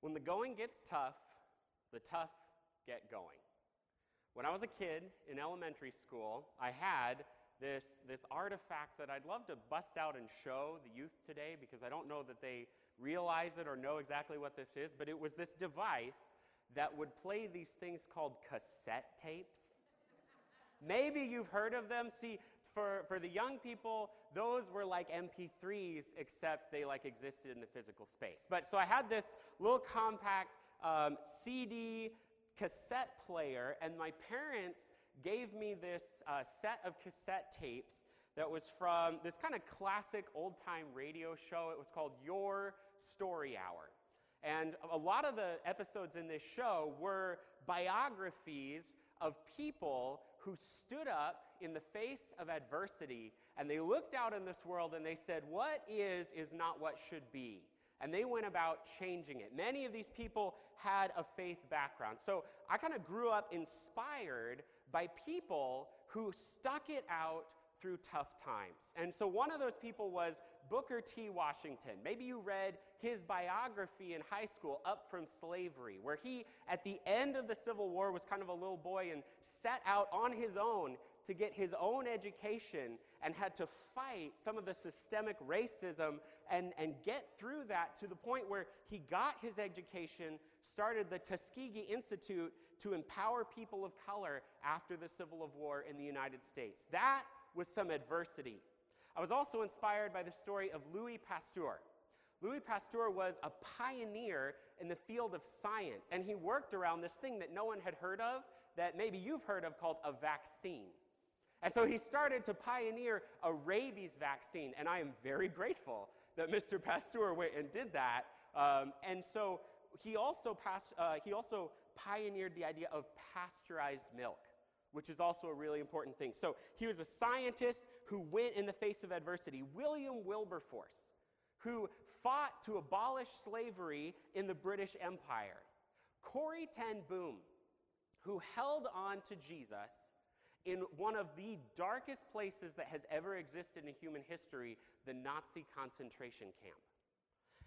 When the going gets tough, the tough get going. When I was a kid in elementary school, I had this, this artifact that I'd love to bust out and show the youth today because I don't know that they realize it or know exactly what this is, but it was this device that would play these things called cassette tapes. Maybe you've heard of them. See, for, for the young people, those were like MP3s, except they like existed in the physical space. But so I had this little compact um, CD cassette player, and my parents gave me this uh, set of cassette tapes that was from this kind of classic old time radio show. It was called Your Story Hour. And a lot of the episodes in this show were biographies of people who stood up in the face of adversity and they looked out in this world and they said, What is, is not what should be. And they went about changing it. Many of these people had a faith background. So I kind of grew up inspired by people who stuck it out through tough times. And so one of those people was Booker T. Washington. Maybe you read his biography in high school, Up from Slavery, where he, at the end of the Civil War, was kind of a little boy and set out on his own to get his own education and had to fight some of the systemic racism and, and get through that to the point where he got his education, started the Tuskegee Institute to empower people of color after the Civil War in the United States. That was some adversity. I was also inspired by the story of Louis Pasteur. Louis Pasteur was a pioneer in the field of science, and he worked around this thing that no one had heard of, that maybe you've heard of, called a vaccine. And so he started to pioneer a rabies vaccine, and I am very grateful that Mr. Pasteur went and did that. Um, and so he also, uh, he also pioneered the idea of pasteurized milk which is also a really important thing. So he was a scientist who went in the face of adversity. William Wilberforce, who fought to abolish slavery in the British Empire. Corrie Ten Boom, who held on to Jesus in one of the darkest places that has ever existed in human history, the Nazi concentration camp.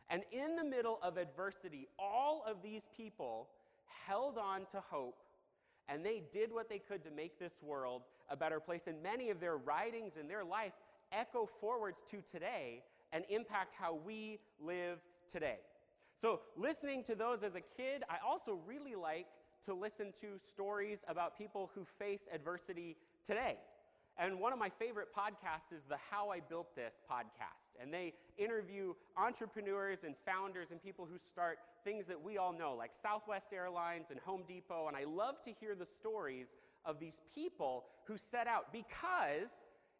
And in the middle of adversity, all of these people held on to hope and they did what they could to make this world a better place. And many of their writings and their life echo forwards to today and impact how we live today. So, listening to those as a kid, I also really like to listen to stories about people who face adversity today. And one of my favorite podcasts is the How I Built This podcast. And they interview entrepreneurs and founders and people who start things that we all know, like Southwest Airlines and Home Depot. And I love to hear the stories of these people who set out because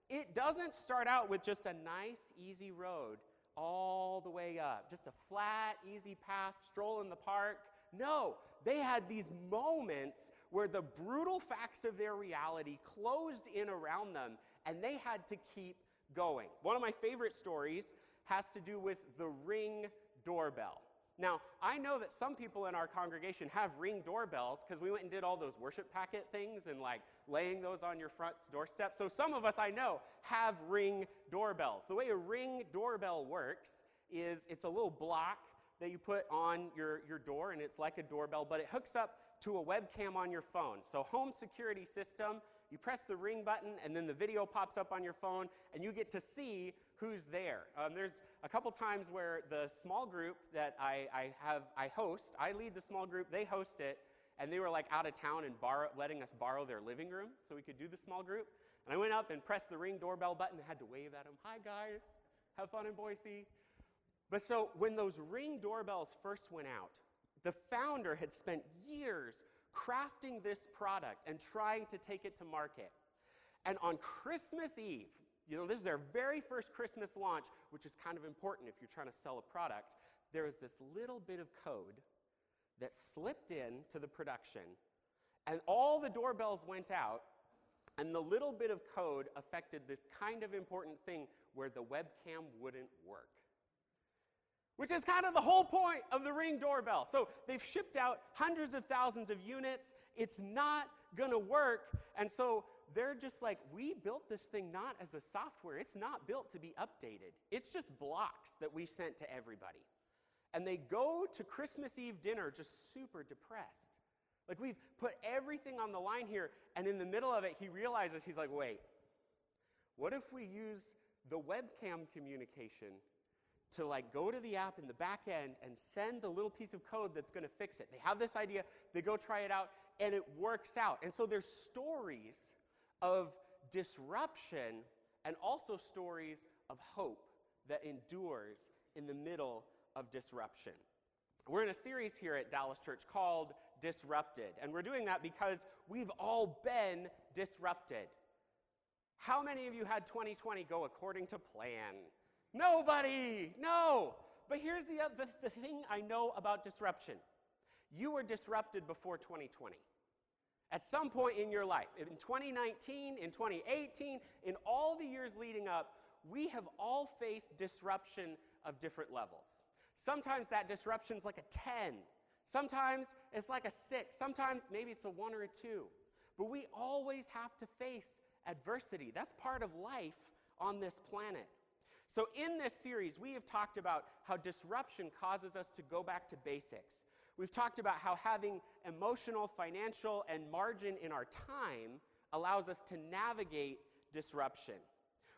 it doesn't start out with just a nice, easy road all the way up, just a flat, easy path, stroll in the park. No, they had these moments where the brutal facts of their reality closed in around them and they had to keep going. One of my favorite stories has to do with the ring doorbell. Now, I know that some people in our congregation have ring doorbells because we went and did all those worship packet things and like laying those on your front doorstep. So some of us I know have ring doorbells. The way a ring doorbell works is it's a little block that you put on your, your door, and it's like a doorbell, but it hooks up to a webcam on your phone. So, home security system, you press the ring button, and then the video pops up on your phone, and you get to see who's there. Um, there's a couple times where the small group that I, I have, I host, I lead the small group, they host it, and they were like out of town and borrow, letting us borrow their living room so we could do the small group. And I went up and pressed the ring doorbell button and had to wave at them. Hi, guys. Have fun in Boise. But so when those ring doorbells first went out, the founder had spent years crafting this product and trying to take it to market. And on Christmas Eve, you know, this is their very first Christmas launch, which is kind of important if you're trying to sell a product. There was this little bit of code that slipped in to the production, and all the doorbells went out, and the little bit of code affected this kind of important thing where the webcam wouldn't work which is kind of the whole point of the Ring doorbell. So they've shipped out hundreds of thousands of units. It's not going to work. And so they're just like, we built this thing not as a software, it's not built to be updated. It's just blocks that we sent to everybody. And they go to Christmas Eve dinner just super depressed. Like we've put everything on the line here, and in the middle of it, he realizes he's like, wait, what if we use the webcam communication to like go to the app in the back end and send the little piece of code that's going to fix it. They have this idea, they go try it out, and it works out. And so there's stories of disruption and also stories of hope that endures in the middle of disruption. We're in a series here at Dallas Church called Disrupted, and we're doing that because we've all been disrupted. How many of you had 2020 go according to plan? Nobody! No! But here's the, the, thing I know about disruption you were disrupted before 2020. At some point in your life, in 2019, in 2018, in all the years leading up, we have all faced disruption of different levels. Sometimes that disruption is like a 10. Sometimes it's like a 6. Sometimes maybe it's a 1 or a 2. But we always have to face adversity. That's part of life on this planet. So, in this series, we have talked about how disruption causes us to go back to basics. We've talked about how having emotional, financial, and margin in our time allows us to navigate disruption.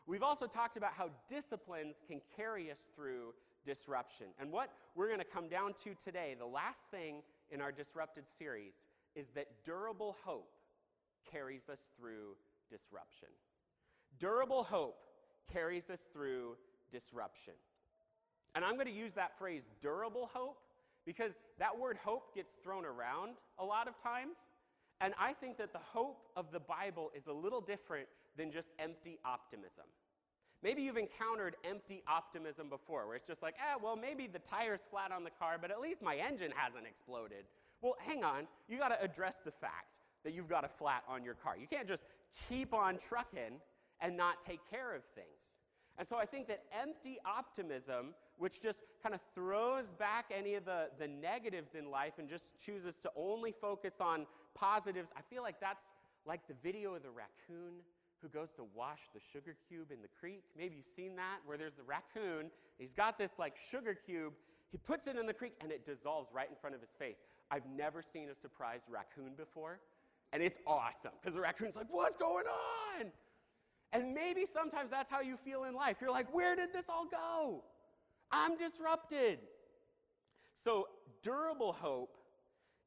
We've also talked about how disciplines can carry us through disruption. And what we're going to come down to today, the last thing in our disrupted series, is that durable hope carries us through disruption. Durable hope carries us through disruption. And I'm going to use that phrase, durable hope, because that word hope gets thrown around a lot of times. And I think that the hope of the Bible is a little different than just empty optimism. Maybe you've encountered empty optimism before, where it's just like, ah, well, maybe the tire's flat on the car, but at least my engine hasn't exploded. Well, hang on, you got to address the fact that you've got a flat on your car. You can't just keep on trucking and not take care of things. And so I think that empty optimism, which just kind of throws back any of the, the negatives in life and just chooses to only focus on positives, I feel like that's like the video of the raccoon who goes to wash the sugar cube in the creek. Maybe you've seen that, where there's the raccoon. He's got this like sugar cube. He puts it in the creek and it dissolves right in front of his face. I've never seen a surprised raccoon before. And it's awesome because the raccoon's like, What's going on? And maybe sometimes that's how you feel in life. You're like, where did this all go? I'm disrupted. So, durable hope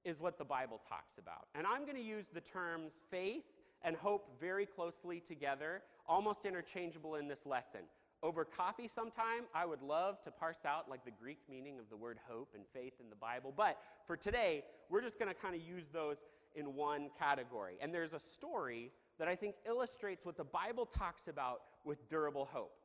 is what the Bible talks about. And I'm going to use the terms faith and hope very closely together, almost interchangeable in this lesson. Over coffee sometime, I would love to parse out like the Greek meaning of the word hope and faith in the Bible. But for today, we're just going to kind of use those in one category. And there's a story that I think illustrates what the Bible talks about with durable hope.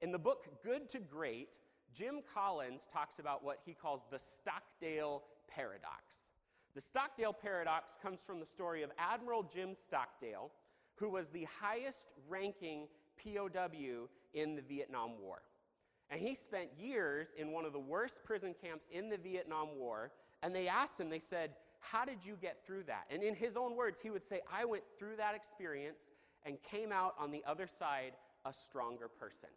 In the book Good to Great, Jim Collins talks about what he calls the Stockdale paradox. The Stockdale paradox comes from the story of Admiral Jim Stockdale, who was the highest ranking POW in the Vietnam War. And he spent years in one of the worst prison camps in the Vietnam War. And they asked him, they said, how did you get through that? And in his own words, he would say, I went through that experience and came out on the other side a stronger person.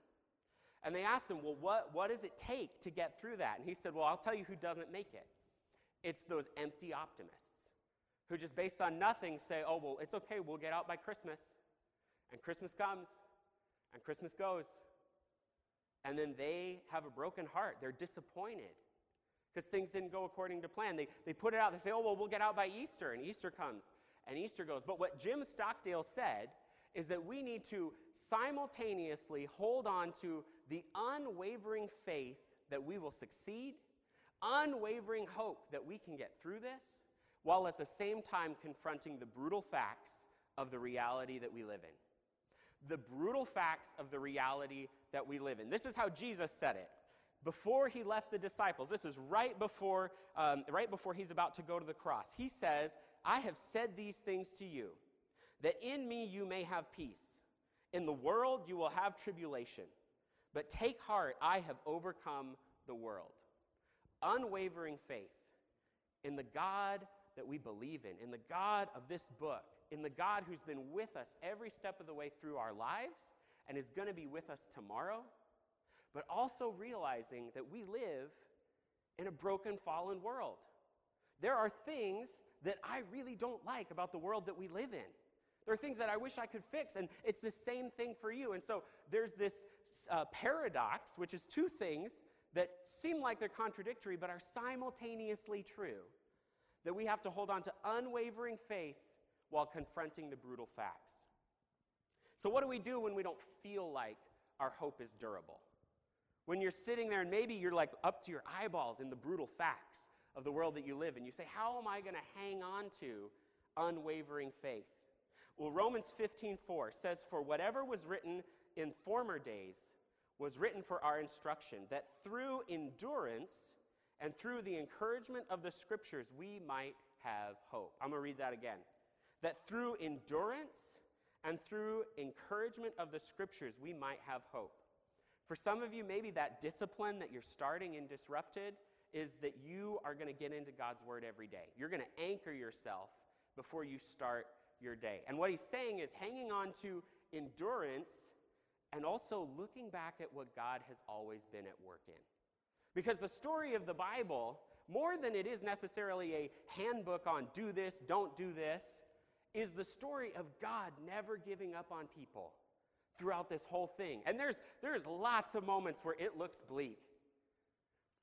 And they asked him, Well, what, what does it take to get through that? And he said, Well, I'll tell you who doesn't make it. It's those empty optimists who just based on nothing say, Oh, well, it's okay, we'll get out by Christmas. And Christmas comes, and Christmas goes. And then they have a broken heart. They're disappointed because things didn't go according to plan. They, they put it out, they say, oh, well, we'll get out by Easter, and Easter comes, and Easter goes. But what Jim Stockdale said is that we need to simultaneously hold on to the unwavering faith that we will succeed, unwavering hope that we can get through this, while at the same time confronting the brutal facts of the reality that we live in. The brutal facts of the reality that we live in. This is how Jesus said it before he left the disciples, this is right before, um, right before he's about to go to the cross. He says, I have said these things to you, that in me you may have peace. In the world you will have tribulation, but take heart, I have overcome the world. Unwavering faith in the God that we believe in, in the God of this book, in the God who's been with us every step of the way through our lives and is going to be with us tomorrow but also realizing that we live in a broken, fallen world. There are things that I really don't like about the world that we live in. There are things that I wish I could fix, and it's the same thing for you. And so there's this uh, paradox, which is two things that seem like they're contradictory but are simultaneously true. That we have to hold on to unwavering faith while confronting the brutal facts. So, what do we do when we don't feel like our hope is durable? When you're sitting there and maybe you're like up to your eyeballs in the brutal facts of the world that you live in, you say, How am I going to hang on to unwavering faith? Well, Romans 15:4 says, For whatever was written in former days was written for our instruction, that through endurance and through the encouragement of the scriptures we might have hope. I'm going to read that again. That through endurance and through encouragement of the scriptures we might have hope. For some of you, maybe that discipline that you're starting in Disrupted is that you are going to get into God's Word every day. You're going to anchor yourself before you start your day. And what he's saying is hanging on to endurance and also looking back at what God has always been at work in. Because the story of the Bible, more than it is necessarily a handbook on do this, don't do this, is the story of God never giving up on people throughout this whole thing. And there's, there's lots of moments where it looks bleak.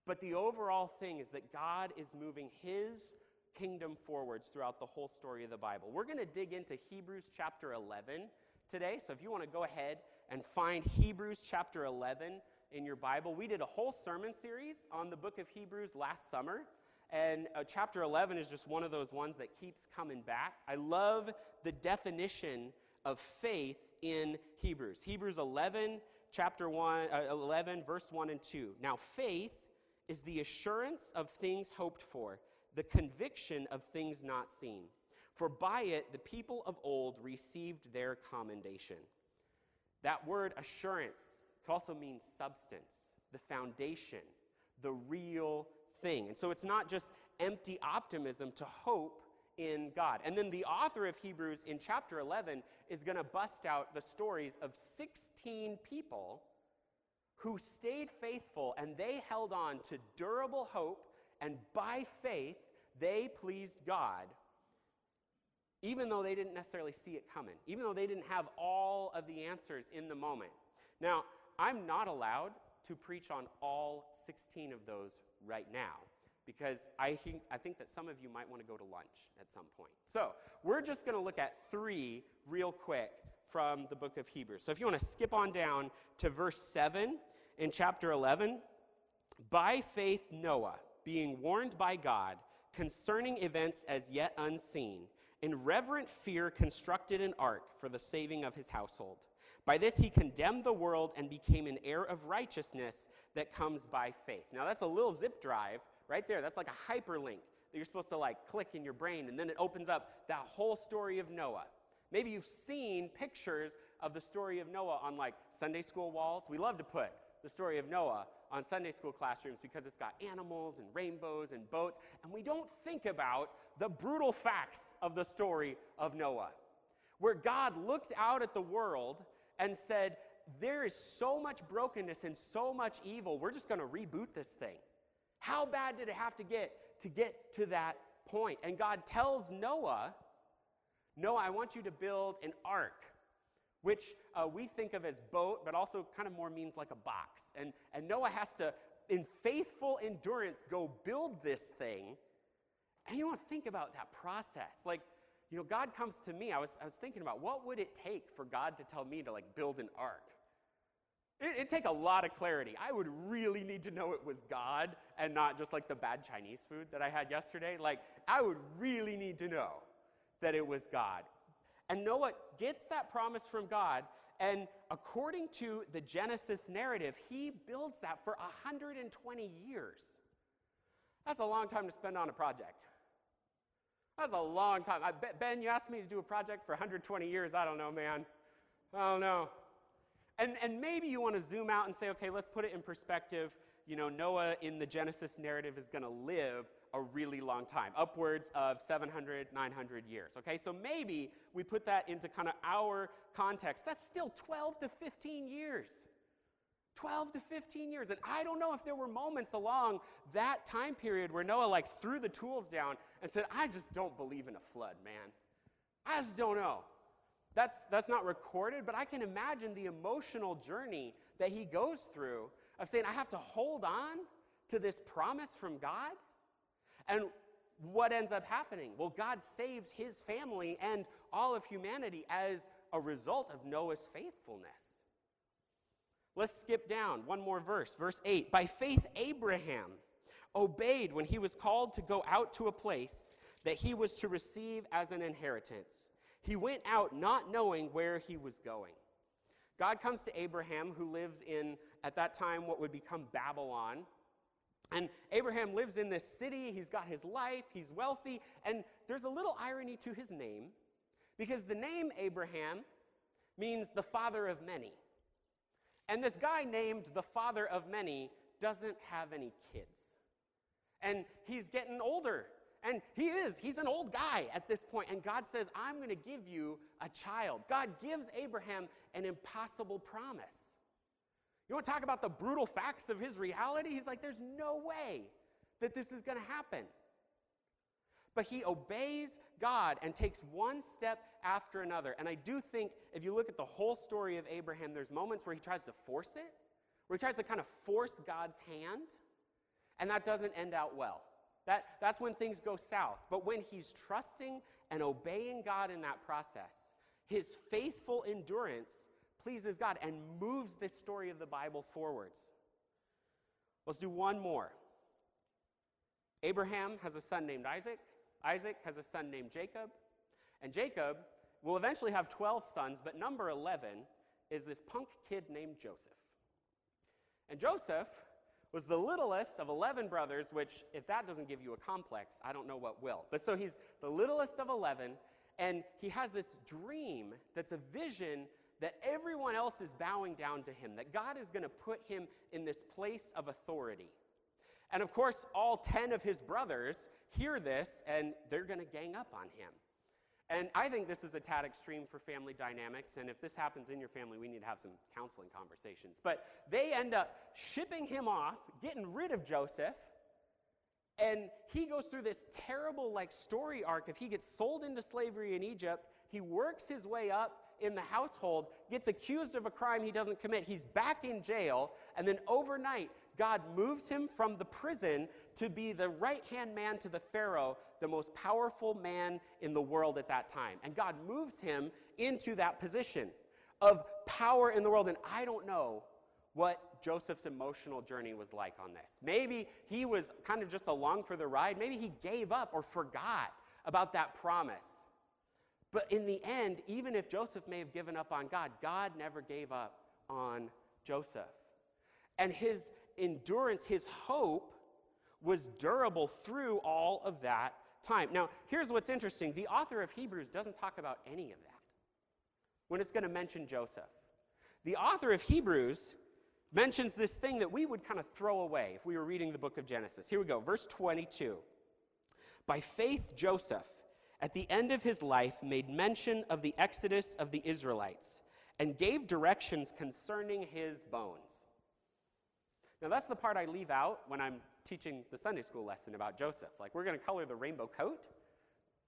But the overall thing is that God is moving his kingdom forwards throughout the whole story of the Bible. We're going to dig into Hebrews chapter 11 today. So if you want to go ahead and find Hebrews chapter 11 in your Bible, we did a whole sermon series on the book of Hebrews last summer. And uh, chapter 11 is just one of those ones that keeps coming back. I love the definition of faith in Hebrews. Hebrews 11, chapter 1, uh, 11, verse 1 and 2. Now, faith is the assurance of things hoped for, the conviction of things not seen. For by it the people of old received their commendation. That word assurance could also mean substance, the foundation, the real thing. And so it's not just empty optimism to hope in God. And then the author of Hebrews in chapter 11 is going to bust out the stories of 16 people who stayed faithful and they held on to durable hope, and by faith, they pleased God even though they didn't necessarily see it coming, even though they didn't have all of the answers in the moment. Now, I'm not allowed to preach on all 16 of those right now because I think, I think that some of you might want to go to lunch at some point. So, we're just going to look at three real quick from the book of Hebrews. So, if you want to skip on down to verse 7 in chapter 11, by faith, Noah, being warned by God concerning events as yet unseen, in reverent fear constructed an ark for the saving of his household. By this he condemned the world and became an heir of righteousness that comes by faith. Now that's a little zip drive right there. That's like a hyperlink that you're supposed to like click in your brain and then it opens up that whole story of Noah. Maybe you've seen pictures of the story of Noah on like Sunday school walls. We love to put the story of Noah on Sunday school classrooms because it's got animals and rainbows and boats, and we don't think about the brutal facts of the story of Noah, where God looked out at the world and said, There is so much brokenness and so much evil, we're just going to reboot this thing. How bad did it have to get to get to that point? And God tells Noah, Noah, I want you to build an ark which uh, we think of as boat, but also kind of more means like a box. And, and Noah has to, in faithful endurance, go build this thing. And you want to think about that process. Like, you know, God comes to me. I was, I was thinking about what would it take for God to tell me to like build an ark? It, it'd take a lot of clarity. I would really need to know it was God and not just like the bad Chinese food that I had yesterday. Like, I would really need to know that it was God. And Noah gets that promise from God, and according to the Genesis narrative, he builds that for 120 years. That's a long time to spend on a project. That's a long time. I, ben, you asked me to do a project for 120 years. I don't know, man. I don't know. And, and maybe you want to zoom out and say, okay, let's put it in perspective. You know, Noah in the Genesis narrative is going to live a really long time, upwards of 700, 900 years. Okay, so maybe we put that into kind of our context. That's still 12 to 15 years 12 to 15 years. And I don't know if there were moments along that time period where Noah like threw the tools down and said, I just don't believe in a flood, man. I just don't know. That's, that's not recorded, but I can imagine the emotional journey that he goes through of saying, I have to hold on to this promise from God. And what ends up happening? Well, God saves his family and all of humanity as a result of Noah's faithfulness. Let's skip down one more verse, verse 8. By faith, Abraham obeyed when he was called to go out to a place that he was to receive as an inheritance. He went out not knowing where he was going. God comes to Abraham, who lives in, at that time, what would become Babylon. And Abraham lives in this city. He's got his life. He's wealthy. And there's a little irony to his name because the name Abraham means the father of many. And this guy named the father of many doesn't have any kids. And he's getting older. And he is. He's an old guy at this point. And God says, I'm going to give you a child. God gives Abraham an impossible promise. You want to talk about the brutal facts of his reality? He's like, there's no way that this is going to happen. But he obeys God and takes one step after another. And I do think if you look at the whole story of Abraham, there's moments where he tries to force it, where he tries to kind of force God's hand, and that doesn't end out well. That, that's when things go south. But when he's trusting and obeying God in that process, his faithful endurance pleases God and moves this story of the Bible forwards. Let's do one more. Abraham has a son named Isaac. Isaac has a son named Jacob. And Jacob will eventually have 12 sons, but number 11 is this punk kid named Joseph. And Joseph was the littlest of 11 brothers, which, if that doesn't give you a complex, I don't know what will. But so he's the littlest of 11, and he has this dream that's a vision that everyone else is bowing down to him, that God is going to put him in this place of authority. And of course, all 10 of his brothers hear this and they're going to gang up on him. And I think this is a tad extreme for family dynamics. And if this happens in your family, we need to have some counseling conversations. But they end up shipping him off, getting rid of Joseph. And he goes through this terrible like story arc if he gets sold into slavery in Egypt, he works his way up in the household, gets accused of a crime he doesn't commit. He's back in jail, and then overnight, God moves him from the prison to be the right hand man to the Pharaoh, the most powerful man in the world at that time. And God moves him into that position of power in the world. And I don't know what Joseph's emotional journey was like on this. Maybe he was kind of just along for the ride. Maybe he gave up or forgot about that promise. But in the end, even if Joseph may have given up on God, God never gave up on Joseph. And his endurance, his hope, was durable through all of that time. Now, here's what's interesting the author of Hebrews doesn't talk about any of that when it's going to mention Joseph. The author of Hebrews mentions this thing that we would kind of throw away if we were reading the book of Genesis. Here we go, verse 22. By faith, Joseph at the end of his life, made mention of the exodus of the Israelites and gave directions concerning his bones. Now, that's the part I leave out when I'm teaching the Sunday school lesson about Joseph. Like, we're going to color the rainbow coat,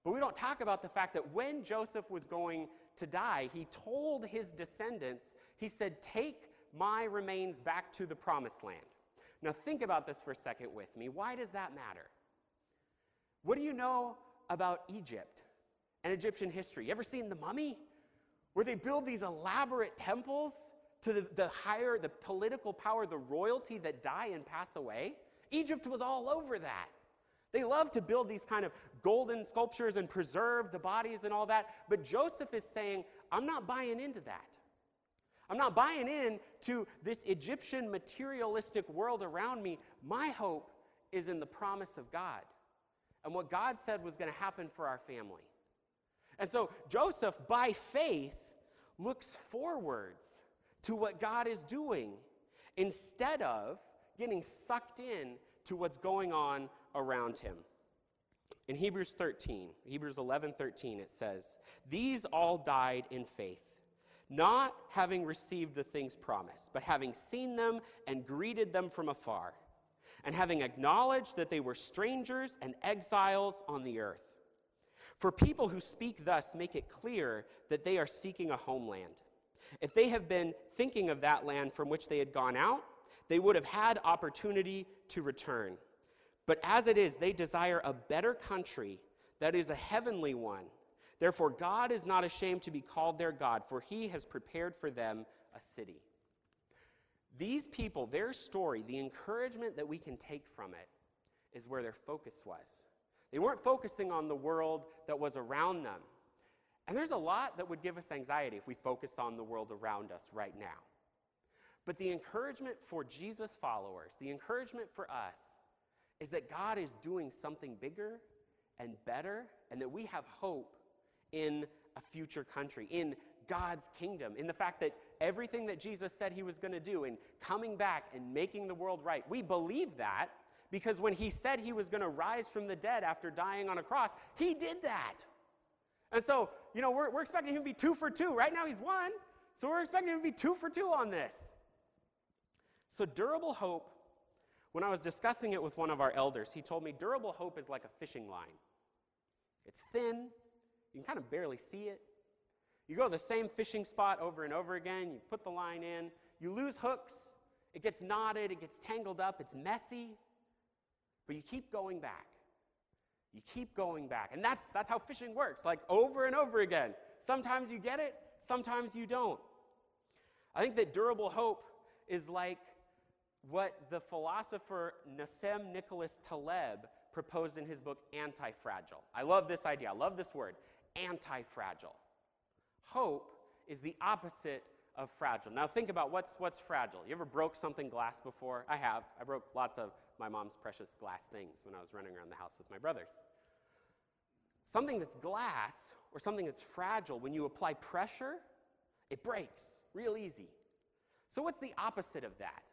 but we don't talk about the fact that when Joseph was going to die, he told his descendants, he said, Take my remains back to the promised land. Now, think about this for a second with me. Why does that matter? What do you know about Egypt and Egyptian history. You ever seen The Mummy? Where they build these elaborate temples to the, the higher, the political power, the royalty that die and pass away? Egypt was all over that. They love to build these kind of golden sculptures and preserve the bodies and all that. But Joseph is saying, I'm not buying into that. I'm not buying in to this Egyptian materialistic world around me. My hope is in the promise of God and what God said was going to happen for our family. And so Joseph, by faith, looks forwards to what God is doing instead of getting sucked in to what's going on around him. In Hebrews 13, Hebrews 11 13, it says, These all died in faith, not having received the things promised, but having seen them and greeted them from afar, and having acknowledged that they were strangers and exiles on the earth. For people who speak thus make it clear that they are seeking a homeland. If they have been thinking of that land from which they had gone out, they would have had opportunity to return. But as it is, they desire a better country that is a heavenly one. Therefore, God is not ashamed to be called their God, for he has prepared for them a city. These people, their story, the encouragement that we can take from it is where their focus was. They weren't focusing on the world that was around them. And there's a lot that would give us anxiety if we focused on the world around us right now. But the encouragement for Jesus' followers, the encouragement for us, is that God is doing something bigger and better, and that we have hope in a future country, in God's kingdom, in the fact that everything that Jesus said he was going to do in coming back and making the world right, we believe that because when he said he was going to rise from the dead after dying on a cross, he did that. And so, you know, we're, we're expecting him to be two for two. Right now, he's one. So we're expecting him to be two for two on this. So, durable hope, when I was discussing it with one of our elders, he told me durable hope is like a fishing line. It's thin, you can kind of barely see it. You go to the same fishing spot over and over again, you put the line in, you lose hooks, it gets knotted, it gets tangled up, it's messy, but you keep going back. You keep going back. And that's, that's how fishing works, like over and over again. Sometimes you get it, sometimes you don't. I think that durable hope is like what the philosopher Nassim Nicholas Taleb proposed in his book Anti Fragile. I love this idea, I love this word anti fragile. Hope is the opposite of fragile. Now, think about what's, what's fragile. You ever broke something glass before? I have. I broke lots of my mom's precious glass things when I was running around the house with my brothers. Something that's glass or something that's fragile, when you apply pressure, it breaks real easy. So, what's the opposite of that?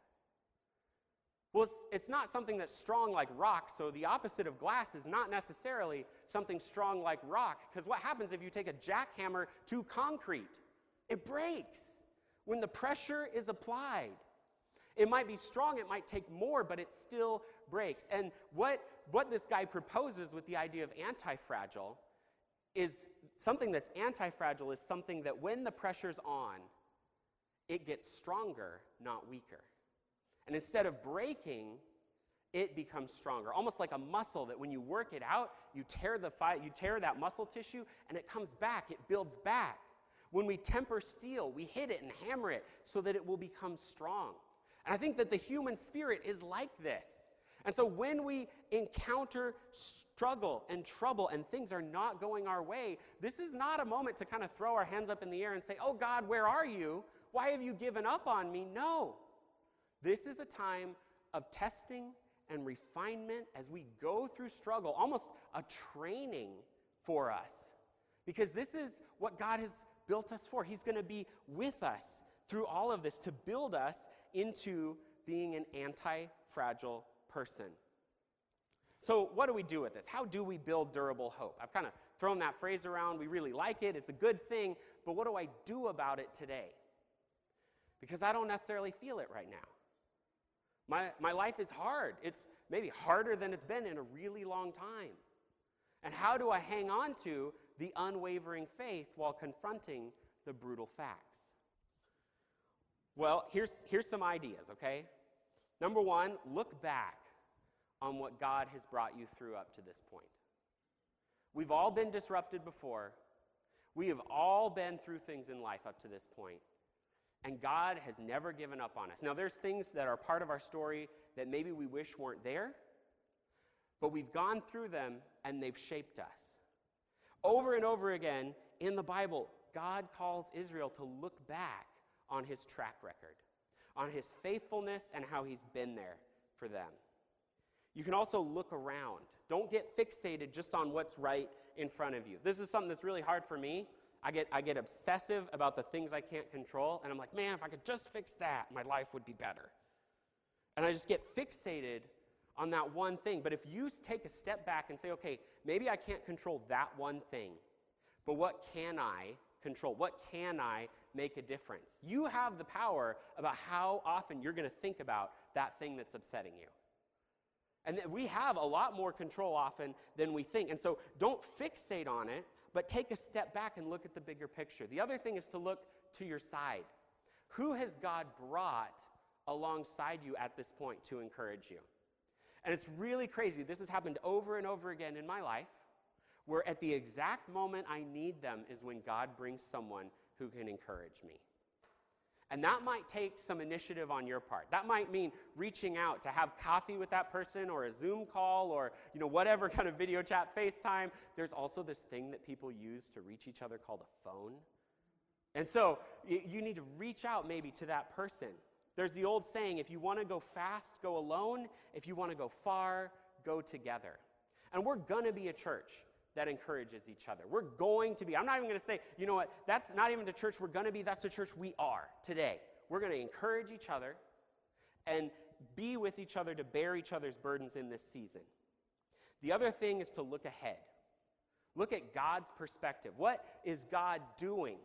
Well, it's, it's not something that's strong like rock, so the opposite of glass is not necessarily something strong like rock, because what happens if you take a jackhammer to concrete? It breaks when the pressure is applied. It might be strong, it might take more, but it still breaks. And what, what this guy proposes with the idea of anti fragile is something that's anti fragile is something that when the pressure's on, it gets stronger, not weaker. And instead of breaking, it becomes stronger. Almost like a muscle that when you work it out, you tear, the fi- you tear that muscle tissue and it comes back, it builds back. When we temper steel, we hit it and hammer it so that it will become strong. And I think that the human spirit is like this. And so when we encounter struggle and trouble and things are not going our way, this is not a moment to kind of throw our hands up in the air and say, Oh God, where are you? Why have you given up on me? No. This is a time of testing and refinement as we go through struggle, almost a training for us. Because this is what God has built us for. He's going to be with us through all of this to build us into being an anti fragile person. So, what do we do with this? How do we build durable hope? I've kind of thrown that phrase around. We really like it, it's a good thing, but what do I do about it today? Because I don't necessarily feel it right now. My, my life is hard. It's maybe harder than it's been in a really long time. And how do I hang on to the unwavering faith while confronting the brutal facts? Well, here's, here's some ideas, okay? Number one, look back on what God has brought you through up to this point. We've all been disrupted before. We have all been through things in life up to this point. And God has never given up on us. Now, there's things that are part of our story that maybe we wish weren't there, but we've gone through them and they've shaped us. Over and over again in the Bible, God calls Israel to look back on his track record, on his faithfulness and how he's been there for them. You can also look around. Don't get fixated just on what's right in front of you. This is something that's really hard for me I get, I get obsessive about the things I can't control, and I'm like, man, if I could just fix that, my life would be better. And I just get fixated on that one thing. But if you take a step back and say, okay, maybe I can't control that one thing, but what can I control? What can I make a difference. You have the power about how often you're going to think about that thing that's upsetting you. And we have a lot more control often than we think. And so don't fixate on it, but take a step back and look at the bigger picture. The other thing is to look to your side. Who has God brought alongside you at this point to encourage you? And it's really crazy. This has happened over and over again in my life, where at the exact moment I need them is when God brings someone who can encourage me. And that might take some initiative on your part. That might mean reaching out to have coffee with that person or a Zoom call or you know whatever kind of video chat, FaceTime. There's also this thing that people use to reach each other called a phone. And so you need to reach out maybe to that person. There's the old saying if you want to go fast, go alone. If you want to go far, go together. And we're going to be a church that encourages each other. We're going to be, I'm not even going to say, you know what, that's not even the church we're going to be, that's the church we are today. We're going to encourage each other and be with each other to bear each other's burdens in this season. The other thing is to look ahead. Look at God's perspective. What is God doing?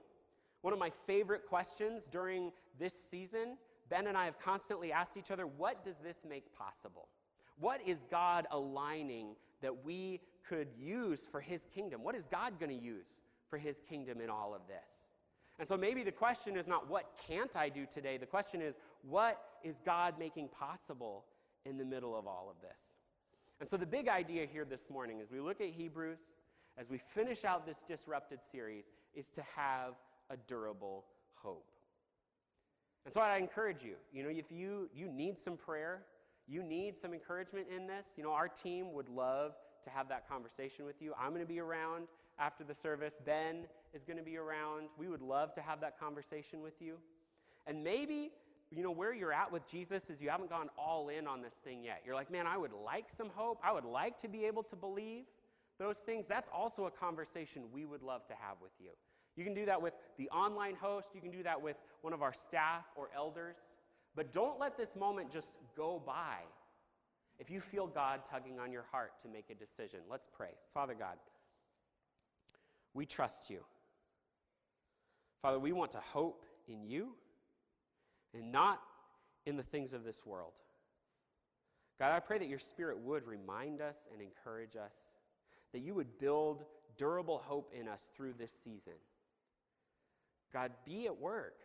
One of my favorite questions during this season, Ben and I have constantly asked each other, what does this make possible? What is God aligning that we could use for his kingdom? What is God going to use for his kingdom in all of this? And so maybe the question is not what can't I do today? The question is what is God making possible in the middle of all of this? And so the big idea here this morning as we look at Hebrews, as we finish out this disrupted series, is to have a durable hope. And so I encourage you, you know, if you, you need some prayer, you need some encouragement in this, you know, our team would love to have that conversation with you. I'm going to be around after the service. Ben is going to be around. We would love to have that conversation with you. And maybe, you know, where you're at with Jesus is you haven't gone all in on this thing yet. You're like, man, I would like some hope. I would like to be able to believe those things. That's also a conversation we would love to have with you. You can do that with the online host, you can do that with one of our staff or elders. But don't let this moment just go by. If you feel God tugging on your heart to make a decision, let's pray. Father God, we trust you. Father, we want to hope in you and not in the things of this world. God, I pray that your Spirit would remind us and encourage us, that you would build durable hope in us through this season. God, be at work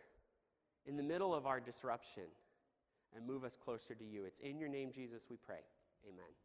in the middle of our disruption and move us closer to you. It's in your name, Jesus, we pray. Amen.